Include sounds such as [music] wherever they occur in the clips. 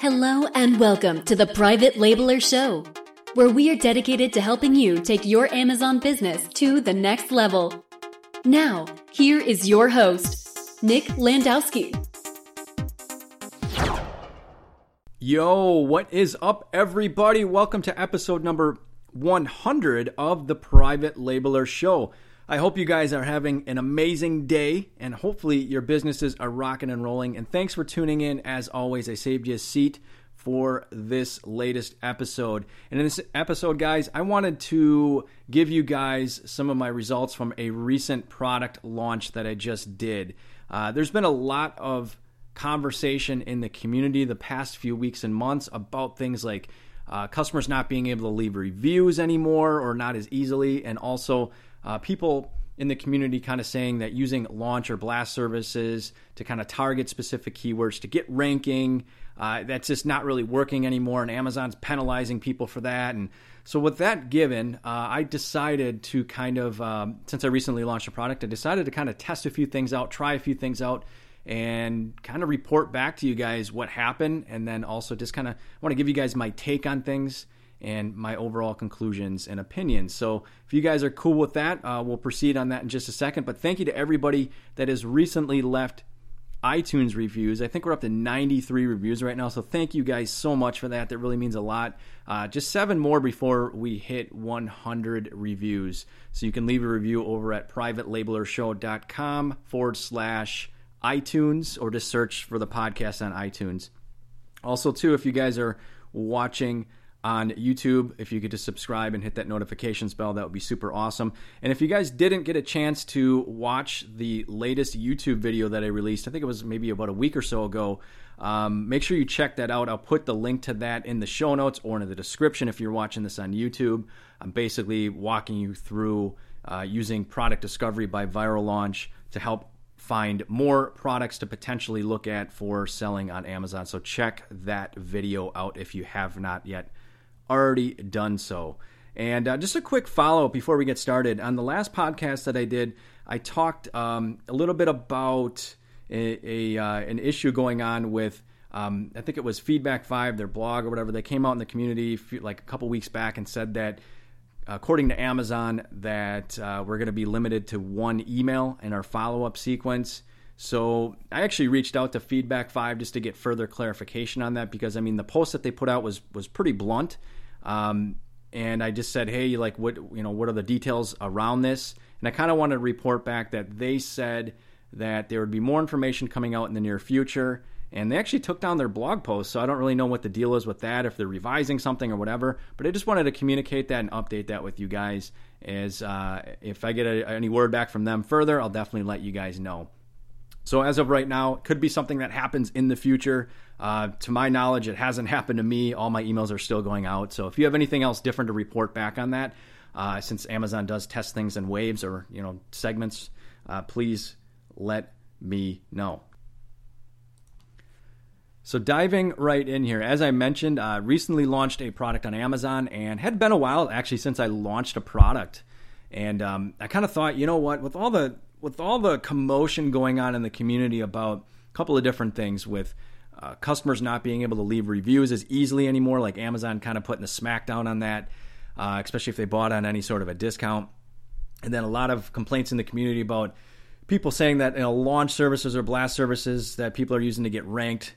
Hello and welcome to the Private Labeler Show, where we are dedicated to helping you take your Amazon business to the next level. Now, here is your host, Nick Landowski. Yo, what is up, everybody? Welcome to episode number 100 of the Private Labeler Show. I hope you guys are having an amazing day and hopefully your businesses are rocking and rolling. And thanks for tuning in. As always, I saved you a seat for this latest episode. And in this episode, guys, I wanted to give you guys some of my results from a recent product launch that I just did. Uh, there's been a lot of conversation in the community the past few weeks and months about things like uh, customers not being able to leave reviews anymore or not as easily, and also uh, people in the community kind of saying that using launch or blast services to kind of target specific keywords to get ranking, uh, that's just not really working anymore, and Amazon's penalizing people for that. And so, with that given, uh, I decided to kind of, um, since I recently launched a product, I decided to kind of test a few things out, try a few things out, and kind of report back to you guys what happened, and then also just kind of want to give you guys my take on things and my overall conclusions and opinions. So, if you guys are cool with that, uh, we'll proceed on that in just a second. But thank you to everybody that has recently left iTunes reviews. I think we're up to 93 reviews right now. So, thank you guys so much for that. That really means a lot. Uh, just seven more before we hit 100 reviews. So, you can leave a review over at privatelabelershow.com forward slash iTunes or just search for the podcast on iTunes. Also, too, if you guys are watching on YouTube. If you could just subscribe and hit that notifications bell, that would be super awesome. And if you guys didn't get a chance to watch the latest YouTube video that I released, I think it was maybe about a week or so ago, um, make sure you check that out. I'll put the link to that in the show notes or in the description if you're watching this on YouTube. I'm basically walking you through uh, using product discovery by Viral Launch to help find more products to potentially look at for selling on Amazon. So check that video out if you have not yet already done so. And uh, just a quick follow up before we get started. On the last podcast that I did, I talked um, a little bit about a, a uh, an issue going on with. Um, I think it was Feedback Five, their blog or whatever. They came out in the community like a couple weeks back and said that, according to Amazon, that uh, we're going to be limited to one email in our follow up sequence. So I actually reached out to Feedback Five just to get further clarification on that because I mean the post that they put out was was pretty blunt um, and I just said, hey, like, what you know, what are the details around this? And I kind of wanted to report back that they said that there would be more information coming out in the near future. And they actually took down their blog post, so I don't really know what the deal is with that, if they're revising something or whatever. But I just wanted to communicate that and update that with you guys. As uh, if I get a, any word back from them further, I'll definitely let you guys know. So as of right now, it could be something that happens in the future. Uh, to my knowledge, it hasn't happened to me. All my emails are still going out. So if you have anything else different to report back on that, uh, since Amazon does test things in waves or you know segments, uh, please let me know. So diving right in here, as I mentioned, uh, recently launched a product on Amazon and had been a while actually since I launched a product. And um, I kind of thought, you know what, with all the with all the commotion going on in the community about a couple of different things with uh, customers not being able to leave reviews as easily anymore, like Amazon kind of putting the smackdown on that, uh, especially if they bought on any sort of a discount. And then a lot of complaints in the community about people saying that you know, launch services or blast services that people are using to get ranked,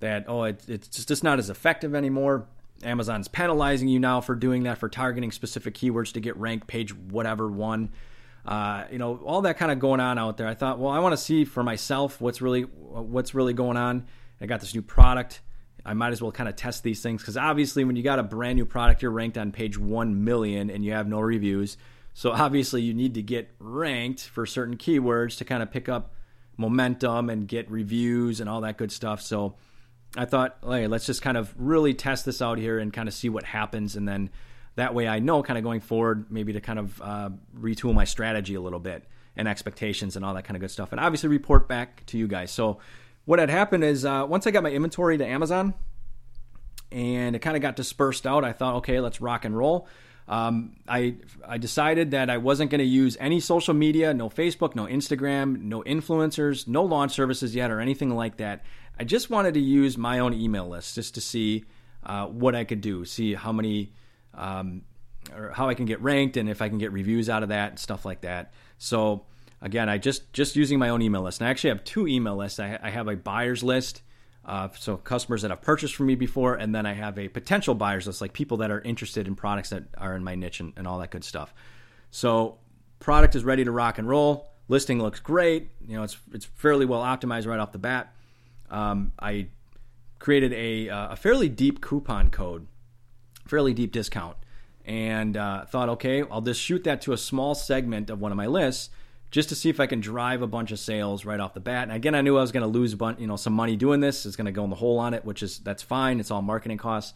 that, oh, it, it's just not as effective anymore. Amazon's penalizing you now for doing that, for targeting specific keywords to get ranked page whatever one uh, you know, all that kind of going on out there. I thought, well, I want to see for myself what's really what's really going on. I got this new product. I might as well kind of test these things because obviously, when you got a brand new product, you're ranked on page one million and you have no reviews. So obviously, you need to get ranked for certain keywords to kind of pick up momentum and get reviews and all that good stuff. So I thought, hey, let's just kind of really test this out here and kind of see what happens, and then that way I know kind of going forward, maybe to kind of uh, retool my strategy a little bit and expectations and all that kind of good stuff. And obviously report back to you guys. So what had happened is uh, once I got my inventory to Amazon and it kind of got dispersed out, I thought, okay, let's rock and roll. um, I I decided that I wasn't going to use any social media, no Facebook, no Instagram, no influencers, no launch services yet, or anything like that. I just wanted to use my own email list just to see uh, what I could do, see how many um, or how I can get ranked, and if I can get reviews out of that and stuff like that. So again, I just just using my own email list. And I actually have two email lists. I, I have a buyers list uh, so customers that have purchased from me before, and then I have a potential buyers list, like people that are interested in products that are in my niche and, and all that good stuff. So product is ready to rock and roll. Listing looks great. You know, it's it's fairly well optimized right off the bat. Um, I created a, uh, a fairly deep coupon code, fairly deep discount, and uh, thought, okay, I'll just shoot that to a small segment of one of my lists just to see if I can drive a bunch of sales right off the bat. And again, I knew I was going to lose bunch, you know, some money doing this. It's going to go in the hole on it, which is that's fine. It's all marketing costs.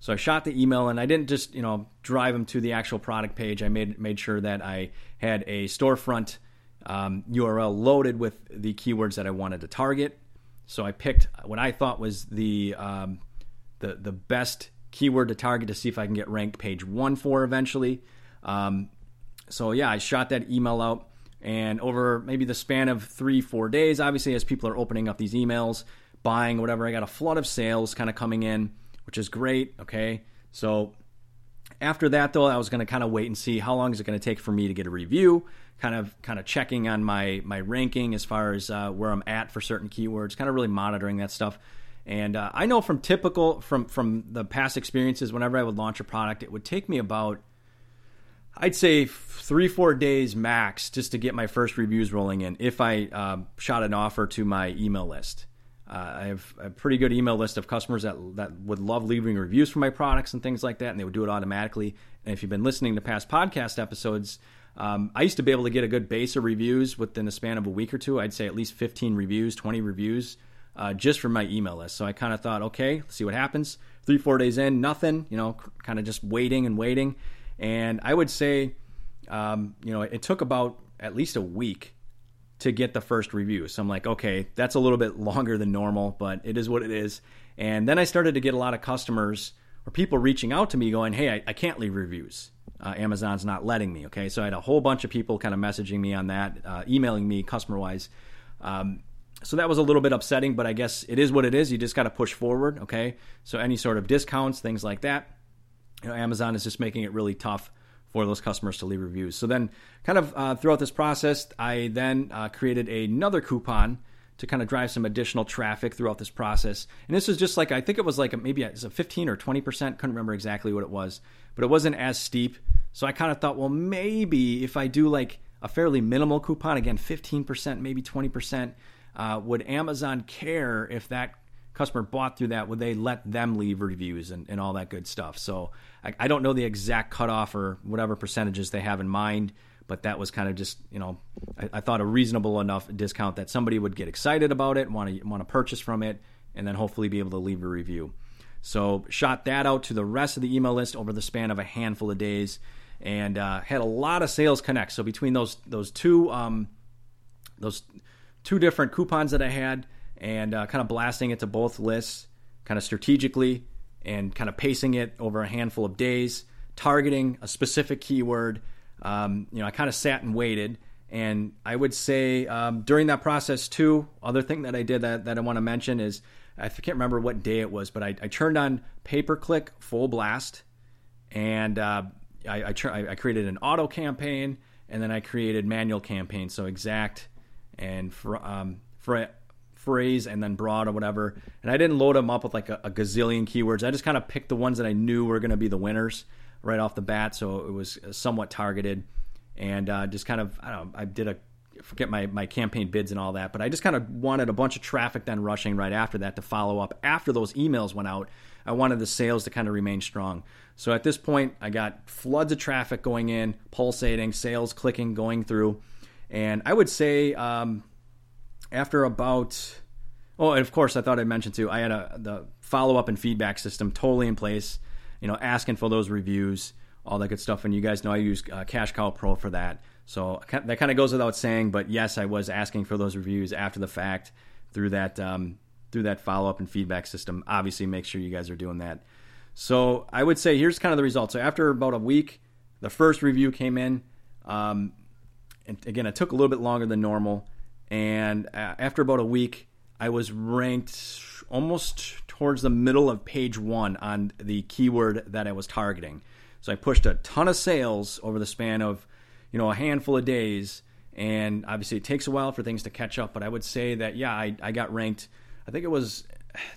So I shot the email and I didn't just you know drive them to the actual product page. I made made sure that I had a storefront um, URL loaded with the keywords that I wanted to target. So I picked what I thought was the um, the the best keyword to target to see if I can get ranked page one for eventually. Um, so yeah, I shot that email out. And over maybe the span of three, four days, obviously, as people are opening up these emails, buying, whatever, I got a flood of sales kind of coming in, which is great. Okay. So after that, though, I was going to kind of wait and see how long is it going to take for me to get a review, kind of kind of checking on my my ranking as far as uh, where I'm at for certain keywords, kind of really monitoring that stuff. And uh, I know from typical from from the past experiences, whenever I would launch a product, it would take me about I'd say three, four days max just to get my first reviews rolling in if I uh, shot an offer to my email list. Uh, I have a pretty good email list of customers that, that would love leaving reviews for my products and things like that, and they would do it automatically. And if you've been listening to past podcast episodes, um, I used to be able to get a good base of reviews within the span of a week or two. I'd say at least 15 reviews, 20 reviews uh, just from my email list. So I kind of thought, okay, let's see what happens. Three, four days in, nothing, you know, kind of just waiting and waiting. And I would say, um, you know, it took about at least a week to get the first review. So I'm like, okay, that's a little bit longer than normal, but it is what it is. And then I started to get a lot of customers or people reaching out to me going, hey, I, I can't leave reviews. Uh, Amazon's not letting me. Okay. So I had a whole bunch of people kind of messaging me on that, uh, emailing me customer wise. Um, so that was a little bit upsetting, but I guess it is what it is. You just got to push forward. Okay. So any sort of discounts, things like that you know, Amazon is just making it really tough for those customers to leave reviews. So then, kind of uh, throughout this process, I then uh, created another coupon to kind of drive some additional traffic throughout this process. And this was just like I think it was like a, maybe a, a 15 or 20 percent. Couldn't remember exactly what it was, but it wasn't as steep. So I kind of thought, well, maybe if I do like a fairly minimal coupon, again, 15 percent, maybe 20 percent, uh, would Amazon care if that customer bought through that, would they let them leave reviews and, and all that good stuff? So I, I don't know the exact cutoff or whatever percentages they have in mind, but that was kind of just you know I, I thought a reasonable enough discount that somebody would get excited about it, want to want to purchase from it, and then hopefully be able to leave a review. So shot that out to the rest of the email list over the span of a handful of days, and uh, had a lot of sales connects. So between those those two um, those two different coupons that I had, and uh, kind of blasting it to both lists, kind of strategically and kind of pacing it over a handful of days, targeting a specific keyword. Um, you know, I kind of sat and waited. And I would say um, during that process, too, other thing that I did that, that I want to mention is I can't remember what day it was, but I, I turned on pay per click full blast and uh, I, I, tr- I, created an auto campaign and then I created manual campaigns. So exact and for, um, for phrase and then broad or whatever. And I didn't load them up with like a, a gazillion keywords. I just kind of picked the ones that I knew were going to be the winners right off the bat. So it was somewhat targeted and uh, just kind of, I don't know, I did a, forget my, my campaign bids and all that, but I just kind of wanted a bunch of traffic then rushing right after that to follow up after those emails went out. I wanted the sales to kind of remain strong. So at this point, I got floods of traffic going in, pulsating, sales clicking, going through. And I would say, um, after about oh, and of course, I thought I mentioned too. I had a the follow up and feedback system totally in place. You know, asking for those reviews, all that good stuff. And you guys know I use uh, Cash Cow Pro for that. So that kind of goes without saying. But yes, I was asking for those reviews after the fact through that um, through that follow up and feedback system. Obviously, make sure you guys are doing that. So I would say here's kind of the results. So after about a week, the first review came in. Um, and again, it took a little bit longer than normal. And uh, after about a week, I was ranked almost towards the middle of page one on the keyword that I was targeting. So I pushed a ton of sales over the span of, you know, a handful of days. And obviously, it takes a while for things to catch up. But I would say that, yeah, I, I got ranked. I think it was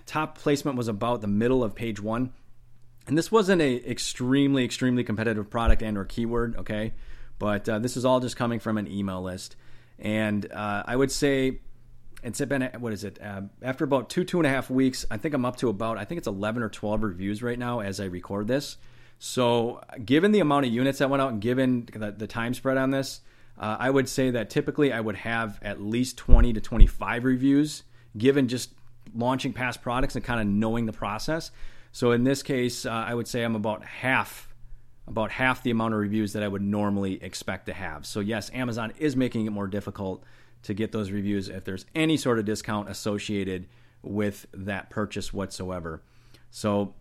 top placement was about the middle of page one. And this wasn't a extremely, extremely competitive product and or keyword, okay? But uh, this is all just coming from an email list. And uh, I would say it's been what is it uh, after about two two and a half weeks i think i'm up to about i think it's 11 or 12 reviews right now as i record this so given the amount of units that went out and given the, the time spread on this uh, i would say that typically i would have at least 20 to 25 reviews given just launching past products and kind of knowing the process so in this case uh, i would say i'm about half about half the amount of reviews that i would normally expect to have so yes amazon is making it more difficult to get those reviews if there's any sort of discount associated with that purchase whatsoever. So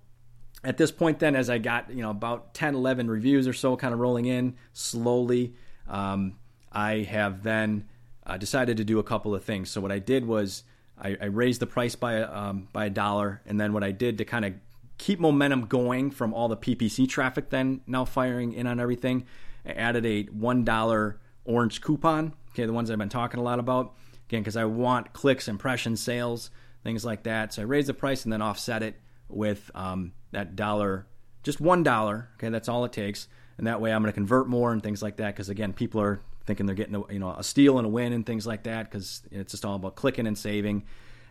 at this point then as I got, you know, about 10 11 reviews or so kind of rolling in slowly, um, I have then uh, decided to do a couple of things. So what I did was I, I raised the price by um, by a dollar, and then what I did to kind of keep momentum going from all the PPC traffic then now firing in on everything, I added a one dollar orange coupon Okay, the ones I've been talking a lot about. Again, because I want clicks, impressions, sales, things like that. So I raise the price and then offset it with um, that dollar, just one dollar. Okay, that's all it takes, and that way I'm going to convert more and things like that. Because again, people are thinking they're getting a, you know a steal and a win and things like that because it's just all about clicking and saving.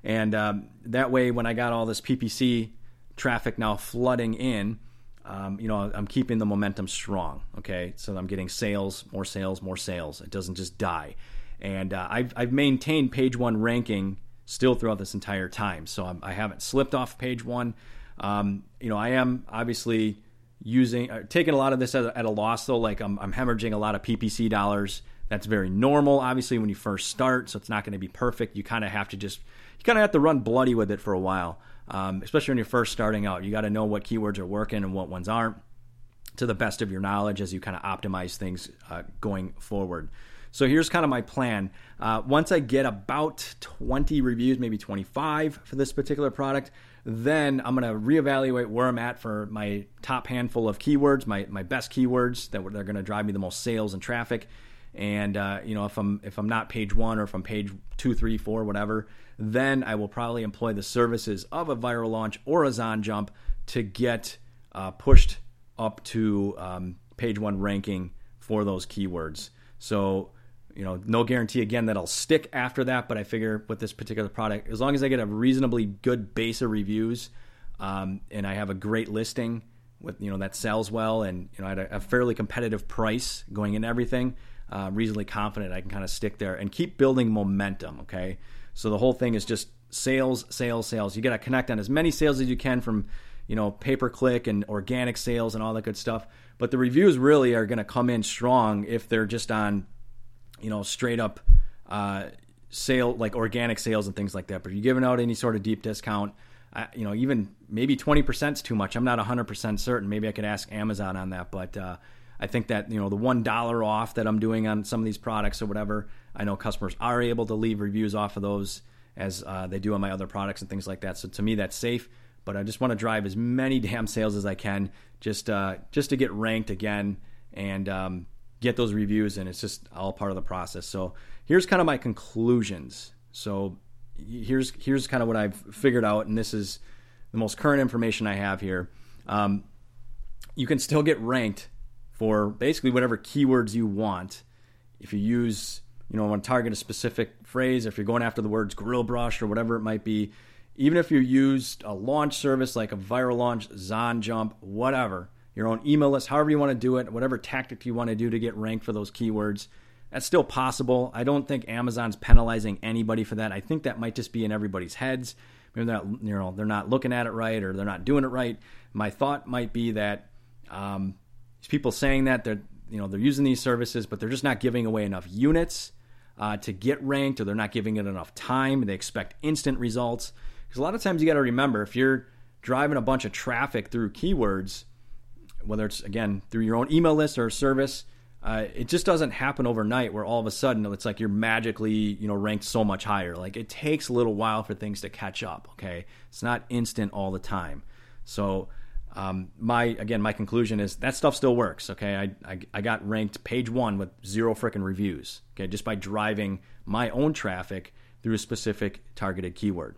And um, that way, when I got all this PPC traffic now flooding in, um, you know, I'm keeping the momentum strong. Okay, so I'm getting sales, more sales, more sales. It doesn't just die, and uh, I've I've maintained page one ranking still throughout this entire time. So I'm, I have not slipped off page one. Um, you know, I am obviously using uh, taking a lot of this at a, at a loss though. Like I'm, I'm hemorrhaging a lot of PPC dollars. That's very normal, obviously, when you first start. So it's not going to be perfect. You kind of have to just you kind of have to run bloody with it for a while um, especially when you're first starting out. You got to know what keywords are working and what ones aren't to the best of your knowledge as you kind of optimize things uh, going forward. So here's kind of my plan. Uh, once I get about 20 reviews, maybe 25 for this particular product, then I'm going to reevaluate where I'm at for my top handful of keywords, my, my best keywords that are going to drive me the most sales and traffic. And uh, you know, if I'm if I'm not page one or if I'm page two, three, four, whatever, then I will probably employ the services of a viral launch or a ZonJump to get uh, pushed up to um, page one ranking for those keywords. So, you know, no guarantee again that I'll stick after that, but I figure with this particular product, as long as I get a reasonably good base of reviews um, and I have a great listing with you know that sells well and you know at a, a fairly competitive price going in everything, uh, reasonably confident I can kind of stick there and keep building momentum. Okay, so the whole thing is just sales, sales, sales. You got to connect on as many sales as you can from, you know, pay per click and organic sales and all that good stuff. But the reviews really are going to come in strong if they're just on, you know, straight up uh, sale like organic sales and things like that. But if you're giving out any sort of deep discount, uh, you know, even maybe 20% is too much. I'm not 100% certain. Maybe I could ask Amazon on that, but uh, I think that you know the one dollar off that I'm doing on some of these products or whatever. I know customers are able to leave reviews off of those as uh, they do on my other products and things like that. So to me, that's safe. But I just want to drive as many [laughs] damn sales as I can, just uh, just to get ranked again and um, get those reviews. And it's just all part of the process. So here's kind of my conclusions. So here's here's kind of what I've figured out, and this is the most current information I have here. Um, you can still get ranked for basically whatever keywords you want. If you use, you know, want to target a specific phrase, if you're going after the words grill brush or whatever it might be, even if you used a launch service like a viral launch, ZonJump, whatever, your own email list, however you want to do it, whatever tactic you want to do to get ranked for those keywords, that's still possible. I don't think Amazon's penalizing anybody for that. I think that might just be in everybody's heads. Maybe they're not, you know, they're not looking at it right or they're not doing it right. My thought might be that um, these people saying that they're you know they're using these services, but they're just not giving away enough units uh, to get ranked, or they're not giving it enough time. And they expect instant results because a lot of times you got to remember if you're driving a bunch of traffic through keywords, whether it's again through your own email list or service. Uh, it just doesn't happen overnight where all of a sudden it's like you're magically you know ranked so much higher like it takes a little while for things to catch up okay it's not instant all the time so um, my again my conclusion is that stuff still works okay? I, I, I got ranked page one with zero freaking reviews okay? Just by driving my own traffic through a specific targeted keyword.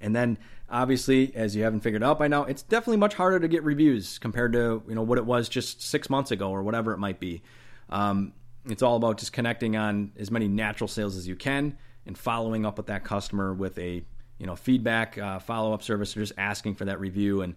And then obviously as you haven't figured out by now it's definitely much harder to get reviews compared to you know what it was just six months ago or whatever it might be. Um, it's all about just connecting on as many natural sales as you can and following up with that customer with a you know feedback uh, follow-up service or just asking for that review and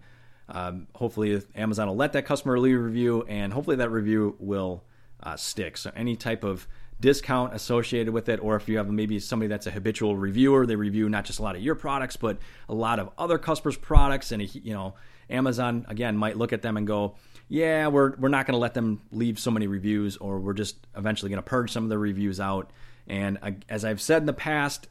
um, hopefully Amazon will let that customer leave a review, and hopefully that review will uh, stick. So any type of discount associated with it, or if you have maybe somebody that's a habitual reviewer, they review not just a lot of your products, but a lot of other customers' products, and you know Amazon again might look at them and go, yeah, we're we're not going to let them leave so many reviews, or we're just eventually going to purge some of the reviews out. And uh, as I've said in the past,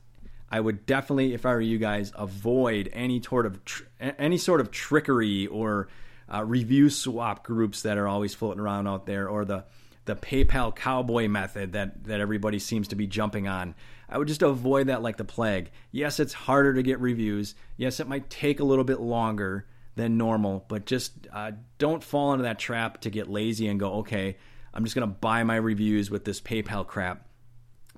I would definitely, if I were you guys, avoid any sort of tr- any sort of trickery or uh, review swap groups that are always floating around out there, or the the PayPal cowboy method that that everybody seems to be jumping on. I would just avoid that like the plague. Yes, it's harder to get reviews. Yes, it might take a little bit longer than normal, but just uh, don't fall into that trap to get lazy and go, okay, I'm just going to buy my reviews with this PayPal crap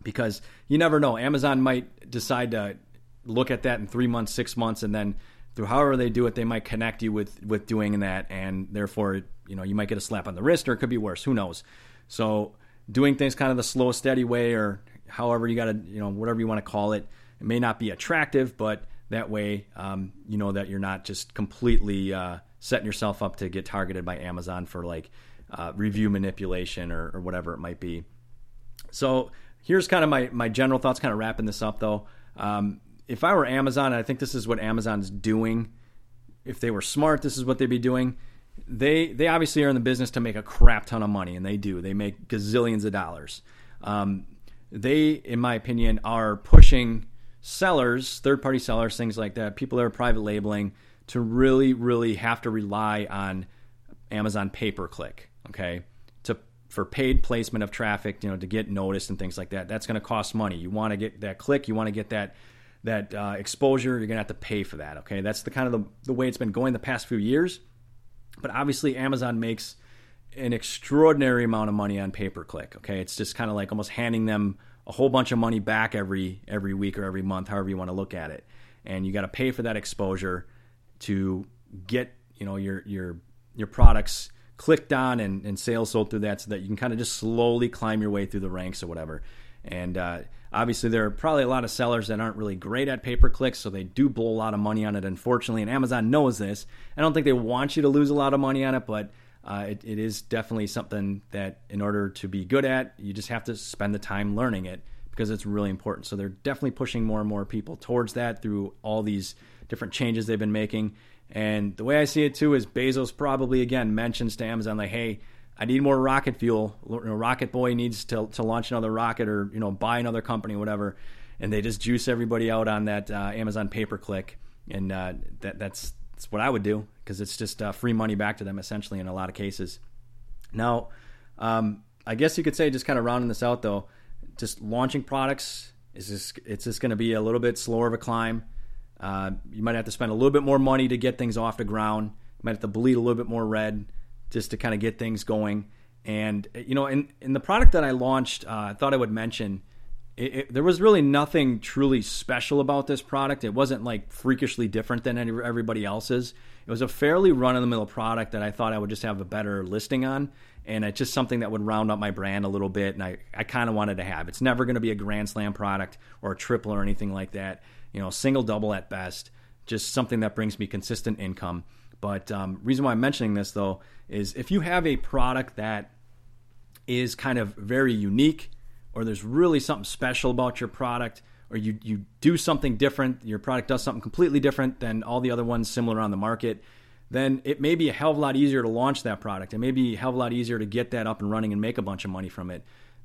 because you never know. Amazon might decide to look at that in three months, six months, and then through however they do it, they might connect you with with doing that, and therefore, you know, you might get a slap on the wrist, or it could be worse. Who knows? So, doing things kind of the slow, steady way, or however you got to, you know, whatever you want to call it, it may not be attractive, but that way, um, you know that you're not just completely uh, setting yourself up to get targeted by Amazon for like uh, review manipulation or, or whatever it might be. So here's kind of my, my general thoughts, kind of wrapping this up though. Um, if I were Amazon, I think this is what Amazon's doing. If they were smart, this is what they'd be doing. They they obviously are in the business to make a crap ton of money, and they do. They make gazillions of dollars. Um, they, in my opinion, are pushing sellers, third party sellers, things like that, people that are private labeling, to really, really have to rely on Amazon pay per click. Okay, for paid placement of traffic, you know, to get noticed and things like that. That's going to cost money. You want to get that click, you want to get that that uh, exposure. You're going to have to pay for that. Okay, that's the kind of the, the way it's been going the past few years. But obviously, Amazon makes an extraordinary amount of money on pay per click. Okay, it's just kind of like almost handing them a whole bunch of money back every every week or every month, however you want to look at it. And you got to pay for that exposure to get you know your your your products clicked on and, and sales sold through that so that you can kind of just slowly climb your way through the ranks or whatever. And uh, obviously, there are probably a lot of sellers that aren't really great at pay per click, so they do blow a lot of money on it, unfortunately. And Amazon knows this. I don't think they want you to lose a lot of money on it, but uh, it, it is definitely something that, in order to be good at, you just have to spend the time learning it because it's really important. So they're definitely pushing more and more people towards that through all these different changes they've been making. And the way I see it too is Bezos probably again mentions to Amazon like, "Hey, I need more rocket fuel. Rocket Boy needs to to launch another rocket or you know buy another company, whatever." And they just juice everybody out on that uh, Amazon pay per click, and uh, that that's that's what I would do because it's just uh, free money back to them essentially in a lot of cases. Now, um, I guess you could say just kind of rounding this out though, just launching products is just it's just going to be a little bit slower of a climb. Uh, you might have to spend a little bit more money to get things off the ground. You might have to bleed a little bit more red just to kind of get things going. And you know, in in the product that I launched, uh, I thought I would mention. It, it, there was really nothing truly special about this product. It wasn't like freakishly different than any, everybody else's. It was a fairly run of the mill product that I thought I would just have a better listing on. And it's just something that would round up my brand a little bit. And I, I kind of wanted to have. It's never going to be a Grand Slam product or a triple or anything like that you know, single double at best, just something that brings me consistent income. But um, reason why I'm mentioning this though is if you have a product that is kind of very unique, or there's really something special about your product, or you you do something different, your product does something completely different than all the other ones similar on the market, then it may be a hell of a lot easier to launch that product. It may be a hell of a lot easier to get that up and running and make a bunch of money from it,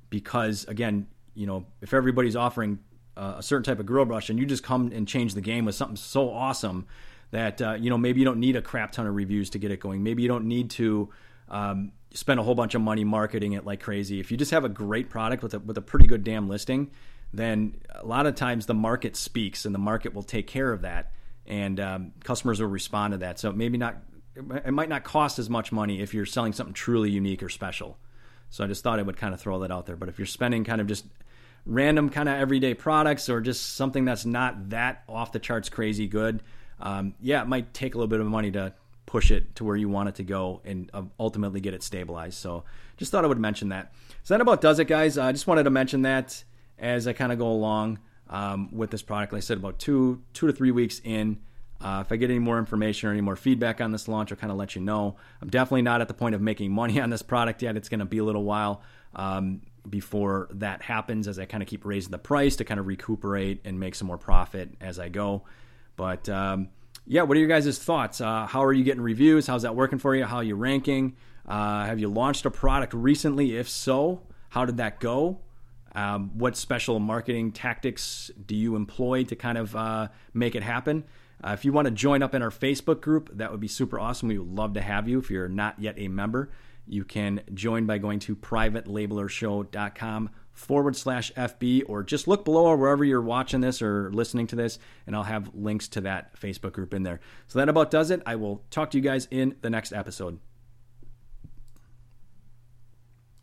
because again, you know, if everybody's offering uh, a certain type of grill brush and you just come and change the game with something so awesome that uh, you know maybe you don't need a crap ton of reviews to get it going. Maybe you don't need to um, spend a whole bunch of money marketing it like crazy. If you just have a great product with a with a pretty good damn listing, then a lot of times the market speaks and the market will take care of that, and um, customers will respond to that. So maybe not it might not cost as much money if you're selling something truly unique or special. So I just thought I would kind of throw that out there. But if you're spending kind of just random kind of everyday products or just something that's not that off the charts crazy good, um, yeah, it might take a little bit of money to push it to where you want it to go and uh, ultimately get it stabilized. So just thought I would mention that. So that about does it, guys. I just wanted to mention that as I kind of go along um, with this product. Like I said, about two two to three weeks in. Uh, if I get any more information or any more feedback on this launch, I'll kind of let you know. I'm definitely not at the point of making money [laughs] on this product yet. It's going to be a little while um, before that happens as I kind of keep raising the price to kind of recuperate and make some more profit as I go. But um, yeah, what are your guys' thoughts? Uh, how are you getting reviews? How's that working for you? How are you ranking? Uh, have you launched a product recently? If so, how did that go? Um, what special marketing tactics do you employ to kind of uh, make it happen? Uh, if you want to join up in our Facebook group, that would be super awesome. We would love to have you. If you're not yet a member, you can join by going to privatelabelershow.com forward slash FB or just look below or wherever you're watching this or listening to this, and I'll have links to that Facebook group in there. So that about does it. I will talk to you guys in the next episode.